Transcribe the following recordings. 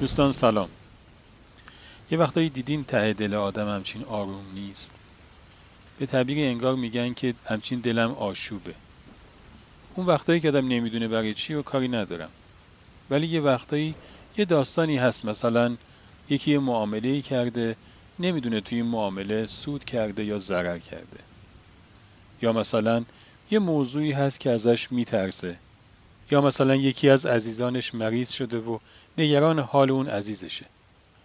دوستان سلام. یه وقتایی دیدین ته دل آدم همچین آروم نیست. به تعبیر انگار میگن که همچین دلم آشوبه. اون وقتایی که آدم نمی‌دونه برای چی و کاری ندارم. ولی یه وقتایی یه داستانی هست مثلا یکی یه معامله کرده نمی‌دونه توی این معامله سود کرده یا ضرر کرده. یا مثلا یه موضوعی هست که ازش میترسه. یا مثلا یکی از عزیزانش مریض شده و نگران حال اون عزیزشه.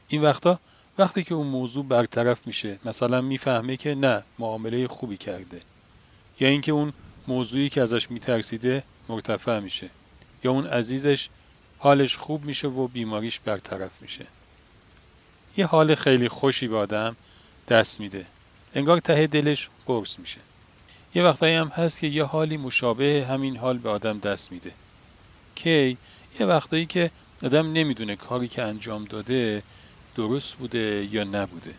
این وقتا وقتی که اون موضوع برطرف میشه مثلا می‌فهمه که نه معامله خوبی کرده. یا اینکه اون موضوعی که ازش میترسیده مرتفع میشه. یا اون عزیزش حالش خوب میشه و بیماریش برطرف میشه. یه حال خیلی خوشی به آدم دست میده. انگار ته دلش قرص میشه. یه وقتایی هم هست که یه حالی مشابه همین حال به آدم دست میده. کی. یه وقتایی که آدم نمی‌دونه کاری که انجام داده درست بوده یا نبوده.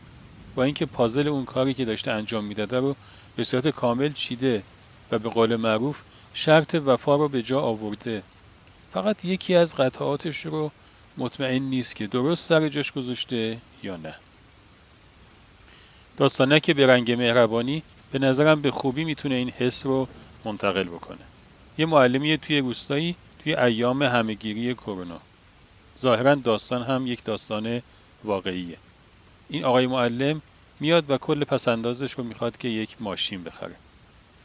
با اینکه پازل اون کاری که داشته انجام می‌داده رو به صورت کامل چیده و به قول معروف شرط وفا رو به جا آورده. فقط یکی از قطعاتش رو مطمئن نیست که درست سر جاش گذاشته یا نه. داستانک به رنگ مهربانی به نظرم به خوبی می‌تونه این حس رو منتقل بکنه. یه معلمی توی روستایی توی ایام همهگیری کرونا. ظاهرا داستان هم یک داستان واقعیه. این آقای معلم میاد و کل پسندازش رو می‌خواد که یک ماشین بخره.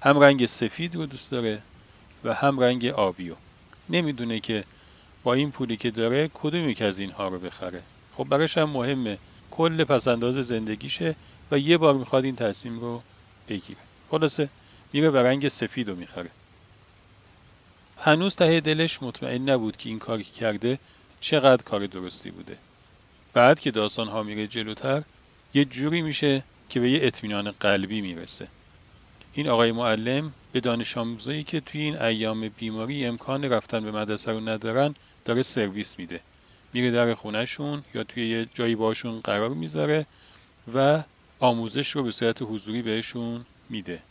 هم رنگ سفید رو دوست داره و هم رنگ آبیو نمی‌دونه که با این پولی که داره کدوم یک از اینها رو بخره. خب براش هم مهمه. کل پسنداز زندگیشه و یه بار می‌خواد این تصمیم رو بگیره. خلاصه میره و رنگ سفید رو می‌خره. هنوز ته دلش مطمئن نبود که این کاری کرده چقدر کار درستی بوده. بعد که داستان ها میره جلوتر یه جوری میشه که به یه اطمینان قلبی می‌رسه. این آقای معلم به دانش آموزایی که توی این ایام بیماری امکان رفتن به مدرسه رو ندارن داره سرویس میده. میره در خونهشون یا توی یه جایی باشون قرار می‌ذاره و آموزش رو به صورت حضوری بهشون میده.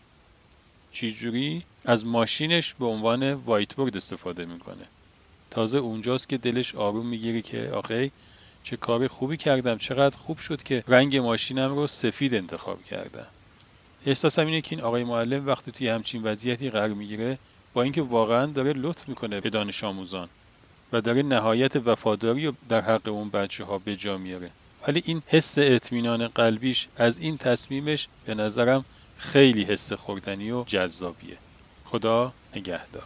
چجوری از ماشینش به عنوان وایت بورد استفاده می‌کنه؟ تازه اونجاست که دلش آروم می‌گیره که آخه چه کار خوبی کردم چقدر خوب شد که رنگ ماشینم رو سفید انتخاب کردم. احساسم اینه که این آقای معلم وقتی توی همچین وضعیتی قرار می‌گیره با اینکه واقعا داره لطف می‌کنه به دانش آموزان و داره نهایت وفاداری رو در حق اون بچه ها به جا میاره. ولی این حس اطمینان قلبیش از این تصمیمش به نظرم خیلی حس خوردنی و جذابیه. خدا نگهدار.